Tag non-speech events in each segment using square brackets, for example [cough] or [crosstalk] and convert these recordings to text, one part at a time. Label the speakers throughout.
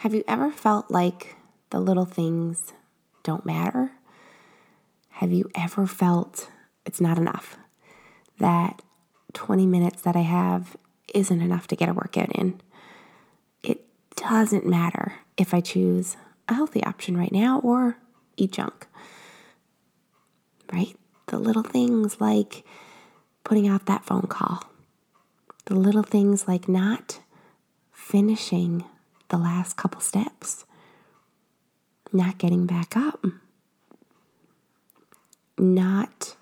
Speaker 1: Have you ever felt like the little things don't matter? Have you ever felt it's not enough? That 20 minutes that I have isn't enough to get a workout in? It doesn't matter if I choose a healthy option right now or eat junk, right? The little things like putting off that phone call, the little things like not finishing the last couple steps, not getting back up, not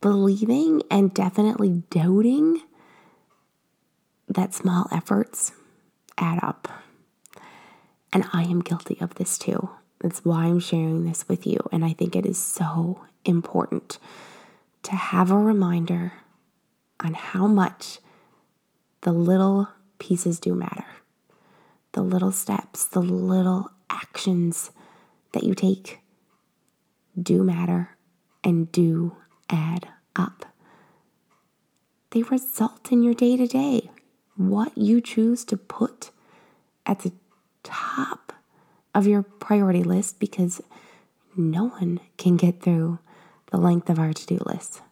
Speaker 1: believing and definitely doubting that small efforts add up. And I am guilty of this too. That's why I'm sharing this with you. And I think it is so important to have a reminder on how much the little pieces do matter. The little steps, the little actions that you take do matter and do add up. They result in your day to day. What you choose to put at the top of your priority list because no one can get through the length of our to do list,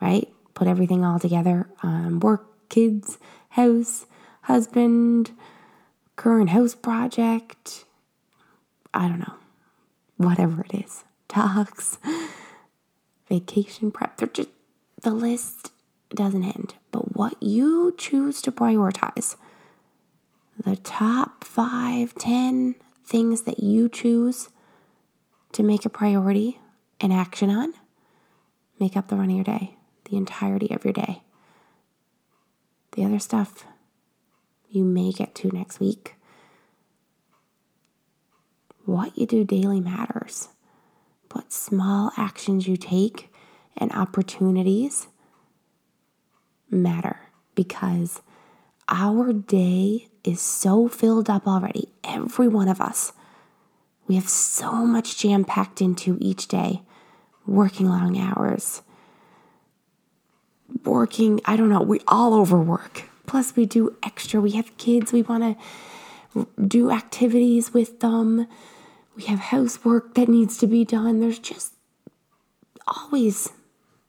Speaker 1: right? Put everything all together um, work, kids, house, husband, current house project. I don't know, whatever it is, [laughs] talks, vacation prep. They're just, the list doesn't end. But what you choose to prioritize, the top five, ten things that you choose to make a priority and action on, make up the run of your day, the entirety of your day. The other stuff you may get to next week. What you do daily matters. But small actions you take and opportunities matter because our day is so filled up already. Every one of us. We have so much jam packed into each day, working long hours, working, I don't know, we all overwork. Plus, we do extra. We have kids, we want to do activities with them. We have housework that needs to be done. There's just always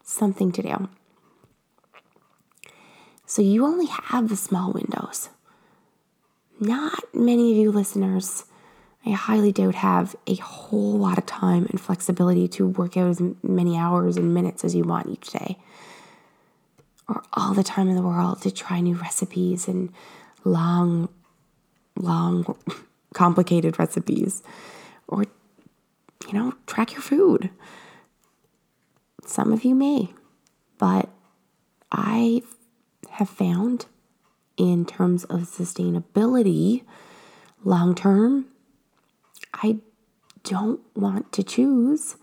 Speaker 1: something to do. So you only have the small windows. Not many of you listeners, I highly doubt, have a whole lot of time and flexibility to work out as many hours and minutes as you want each day. Or all the time in the world to try new recipes and long, long, [laughs] complicated recipes. Or, you know, track your food. Some of you may, but I have found in terms of sustainability long term, I don't want to choose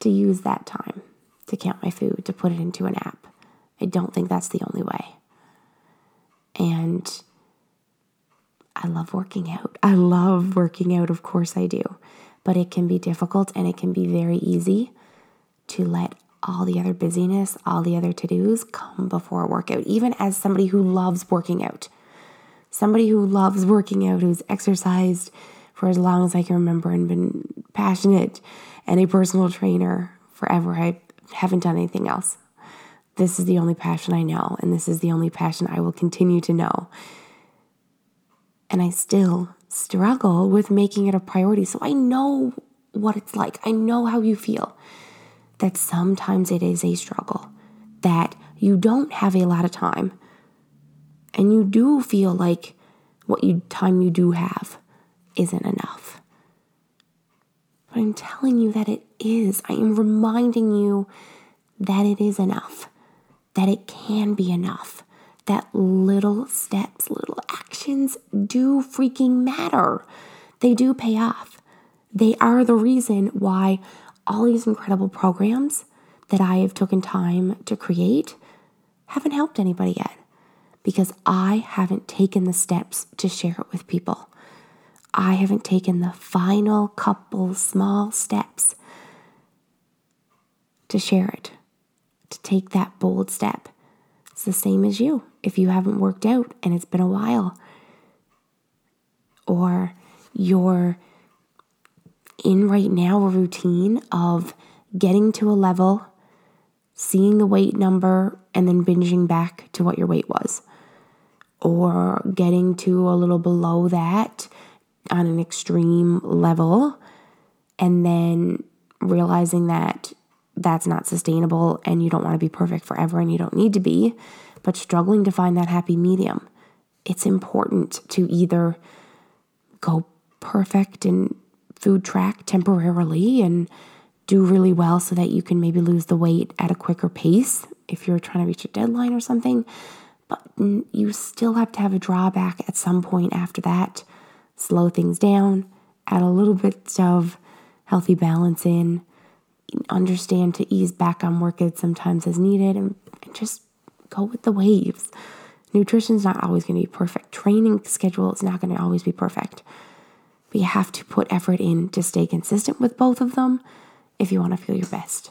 Speaker 1: to use that time to count my food, to put it into an app. I don't think that's the only way. And I love working out. I love working out, of course I do. But it can be difficult and it can be very easy to let all the other busyness, all the other to dos come before a workout, even as somebody who loves working out. Somebody who loves working out, who's exercised for as long as I can remember and been passionate and a personal trainer forever. I haven't done anything else. This is the only passion I know, and this is the only passion I will continue to know. And I still struggle with making it a priority. So I know what it's like. I know how you feel that sometimes it is a struggle, that you don't have a lot of time, and you do feel like what you time you do have isn't enough. But I'm telling you that it is. I am reminding you that it is enough, that it can be enough, that little steps, little actions do freaking matter. They do pay off. They are the reason why all these incredible programs that I have taken time to create haven't helped anybody yet because I haven't taken the steps to share it with people. I haven't taken the final couple small steps to share it, to take that bold step. It's the same as you. If you haven't worked out and it's been a while, or you're in right now a routine of getting to a level, seeing the weight number, and then binging back to what your weight was, or getting to a little below that on an extreme level, and then realizing that that's not sustainable and you don't want to be perfect forever and you don't need to be, but struggling to find that happy medium. It's important to either go perfect and food track temporarily and do really well so that you can maybe lose the weight at a quicker pace if you're trying to reach a deadline or something. But you still have to have a drawback at some point after that. Slow things down, add a little bit of healthy balance in, understand to ease back on workouts sometimes as needed, and, and just go with the waves. Nutrition's not always going to be perfect. Training schedule is not going to always be perfect. But you have to put effort in to stay consistent with both of them if you want to feel your best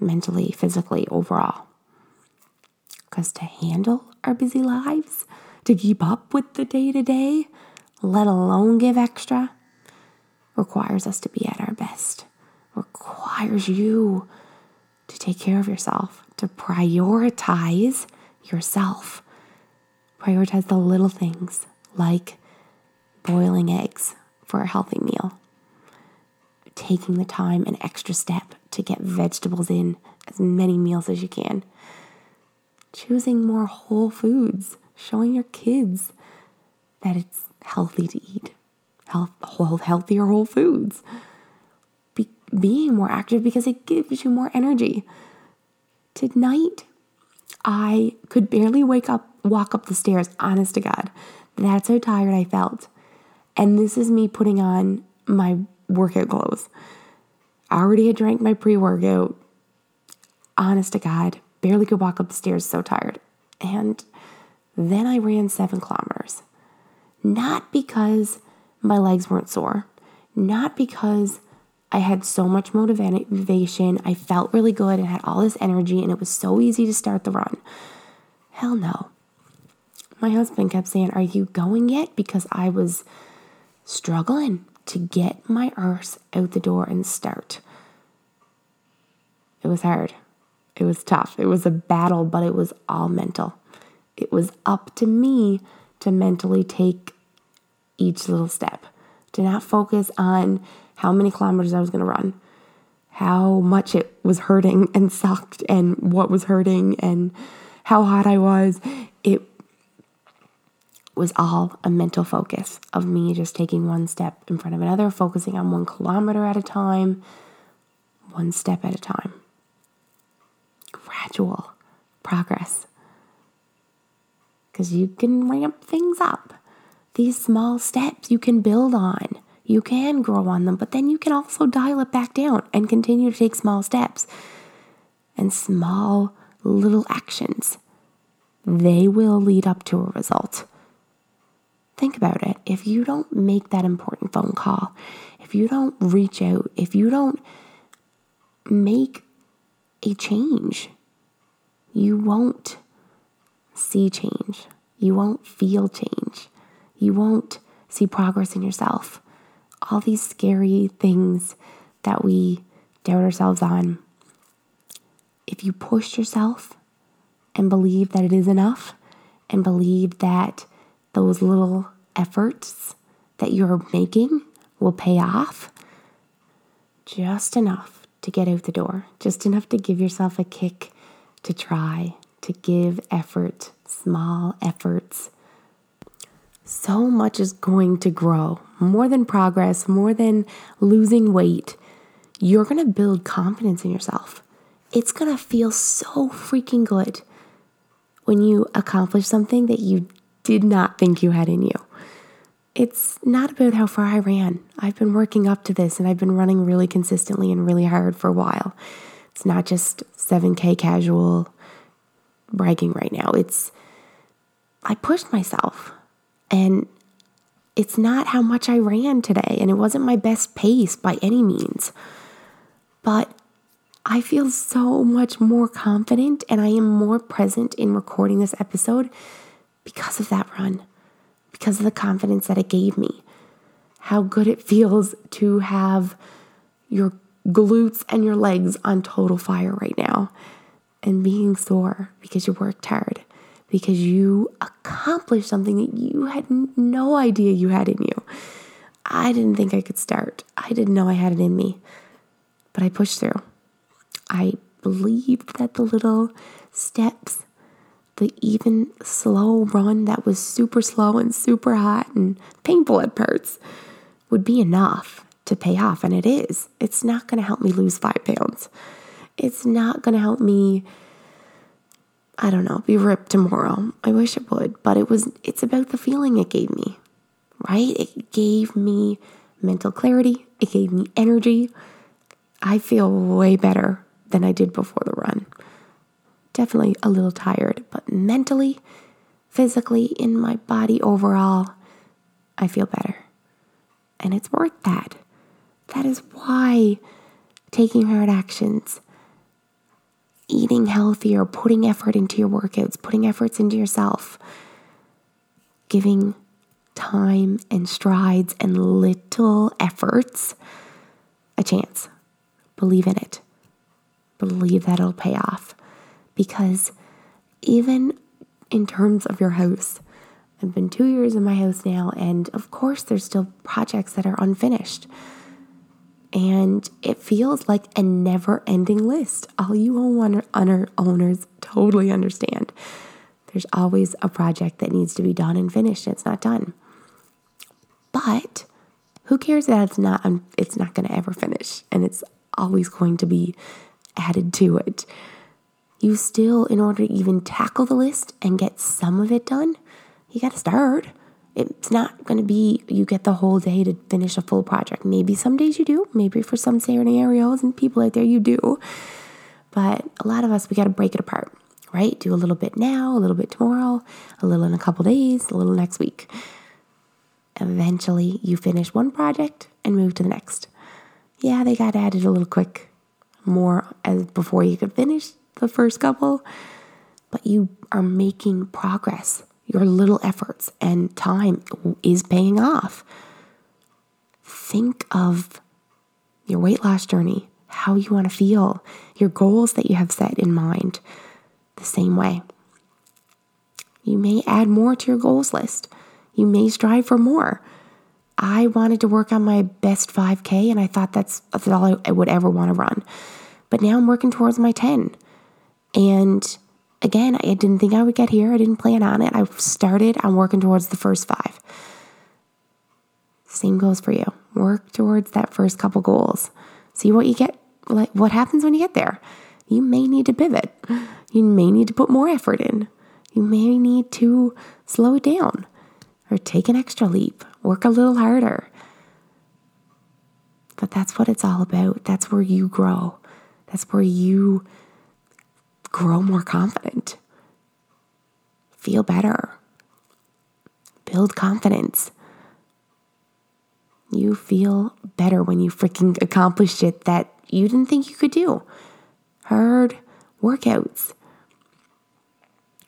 Speaker 1: mentally, physically, overall. Because to handle our busy lives, to keep up with the day to day, let alone give extra, requires us to be at our best, requires you to take care of yourself, to prioritize yourself. Prioritize the little things like boiling eggs for a healthy meal, taking the time and extra step to get vegetables in as many meals as you can, choosing more whole foods, showing your kids that it's healthy to eat health, whole, healthier whole foods, being more active because it gives you more energy. Tonight, I could barely wake up, walk up the stairs, honest to God. That's how tired I felt. And this is me putting on my workout clothes. I already had drank my pre workout. Honest to God, barely could walk up the stairs, so tired. And then I ran seven kilometers. Not because my legs weren't sore, not because I had so much motivation, I felt really good and had all this energy, and it was so easy to start the run. Hell no. My husband kept saying, Are you going yet? Because I was struggling to get my arse out the door and start. It was hard. It was tough. It was a battle, but it was all mental. It was up to me to mentally take each little step, to not focus on how many kilometers I was going to run, how much it was hurting [laughs] and sucked, and what was hurting, and how hot I was. It was all a mental focus of me just taking one step in front of another, focusing on one kilometer at a time, one step at a time. Gradual progress. Because you can ramp things up. These small steps you can build on. You can grow on them, but then you can also dial it back down and continue to take small steps and small little actions. They will lead up to a result. Think about it. If you don't make that important phone call, if you don't reach out, if you don't make a change, you won't see change. You won't feel change. You won't see progress in yourself. All these scary things that we doubt ourselves on. If you push yourself and believe that it is enough and believe that those little efforts that you're making will pay off just enough to get out the door, just enough to give yourself a kick to try, to give effort, small efforts. So much is going to grow more than progress, more than losing weight. You're going to build confidence in yourself. It's going to feel so freaking good when you accomplish something that you did not think you had in you. It's not about how far I ran. I've been working up to this and I've been running really consistently and really hard for a while. It's not just 7K casual bragging right now. It's, I pushed myself and it's not how much I ran today and it wasn't my best pace by any means. But I feel so much more confident and I am more present in recording this episode because of that run, because of the confidence that it gave me, how good it feels to have your glutes and your legs on total fire right now and being sore because you worked hard, because you accomplished something that you had no idea you had in you. I didn't think I could start. I didn't know I had it in me, but I pushed through. I believed that the little steps, the even slow run that was super slow and super hot and painful at parts would be enough to pay off. And it is. It's not going to help me lose five pounds. It's not going to help me, I don't know, be ripped tomorrow. I wish it would, but it was, it's about the feeling it gave me, right? It gave me mental clarity, it gave me energy. I feel way better than I did before the run. Definitely a little tired, but mentally, physically, in my body overall, I feel better. And it's worth that. That is why taking hard actions, eating healthier, putting effort into your workouts, putting efforts into yourself, giving time and strides and little efforts a chance. Believe in it. Believe that it'll pay off. Because even in terms of your house, I've been two years in my house now, and of course, there's still projects that are unfinished. And it feels like a never ending list. All you owner, owners totally understand. There's always a project that needs to be done and finished. It's not done. But who cares that it's not um, it's not going to ever finish and it's always going to be added to it. You still in order to even tackle the list and get some of it done, you got to start. It's not going to be you get the whole day to finish a full project. Maybe some days you do. Maybe for some scenarios and people out there you do. But a lot of us, we got to break it apart, right? Do a little bit now, a little bit tomorrow, a little in a couple days, a little next week. Eventually, you finish one project and move to the next. Yeah, they got added a little quick more as before you could finish the first couple, but you are making progress your little efforts and time is paying off. Think of your weight loss journey, how you want to feel, your goals that you have set in mind the same way. You may add more to your goals list. You may strive for more. I wanted to work on my best 5K, and I thought that's, that's all I would ever want to run. But now I'm working towards my 10. And again, I didn't think I would get here. I didn't plan on it. I started, I'm working towards the first five. Same goes for you. Work towards that first couple goals. See what you get, like what happens when you get there. You may need to pivot. You may need to put more effort in. You may need to slow down or take an extra leap, work a little harder. But that's what it's all about. That's where you grow. That's where you grow more confident, feel better, build confidence. You feel better when you freaking accomplished it that you didn't think you could do. Hard workouts,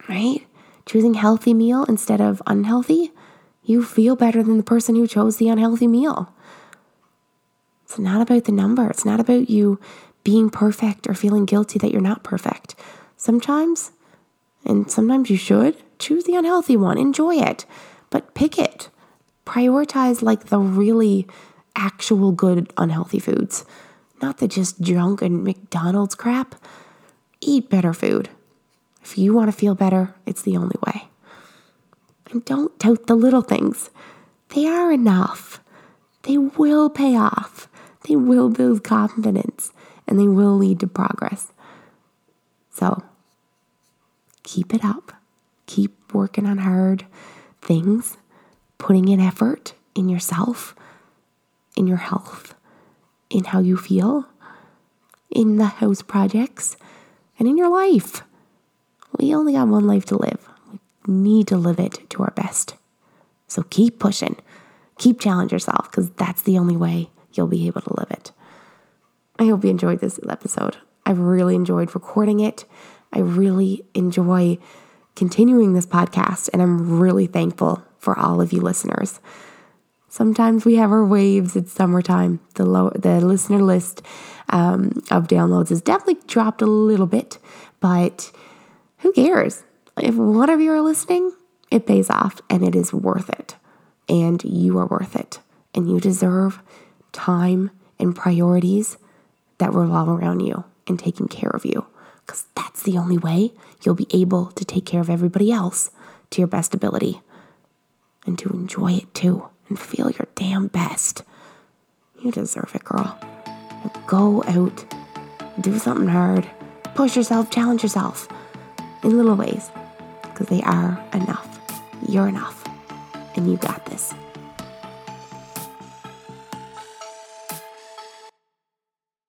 Speaker 1: right? Choosing healthy meal instead of unhealthy, you feel better than the person who chose the unhealthy meal. It's not about the number. It's not about you being perfect or feeling guilty that you're not perfect. Sometimes, and sometimes you should, choose the unhealthy one, enjoy it, but pick it. Prioritize like the really actual good unhealthy foods, not the just junk and McDonald's crap. Eat better food. If you want to feel better, it's the only way. And don't doubt the little things. They are enough. They will pay off. They will build confidence and they will lead to progress. So keep it up. Keep working on hard things, putting in effort in yourself, in your health, in how you feel, in the house projects, and in your life. We only got one life to live. We need to live it to our best. So keep pushing. Keep challenge yourself because that's the only way you'll be able to live it. I hope you enjoyed this episode. I've really enjoyed recording it. I really enjoy continuing this podcast, and I'm really thankful for all of you listeners. Sometimes we have our waves. It's summertime. The low, the listener list um, of downloads has definitely dropped a little bit, but who cares? If one of you are listening, it pays off and it is worth it. And you are worth it. And you deserve time and priorities that revolve around you and taking care of you. Because that's the only way you'll be able to take care of everybody else to your best ability and to enjoy it too and feel your damn best. You deserve it, girl. Go out, do something hard, push yourself, challenge yourself in little ways because they are enough. You're enough, and you got this.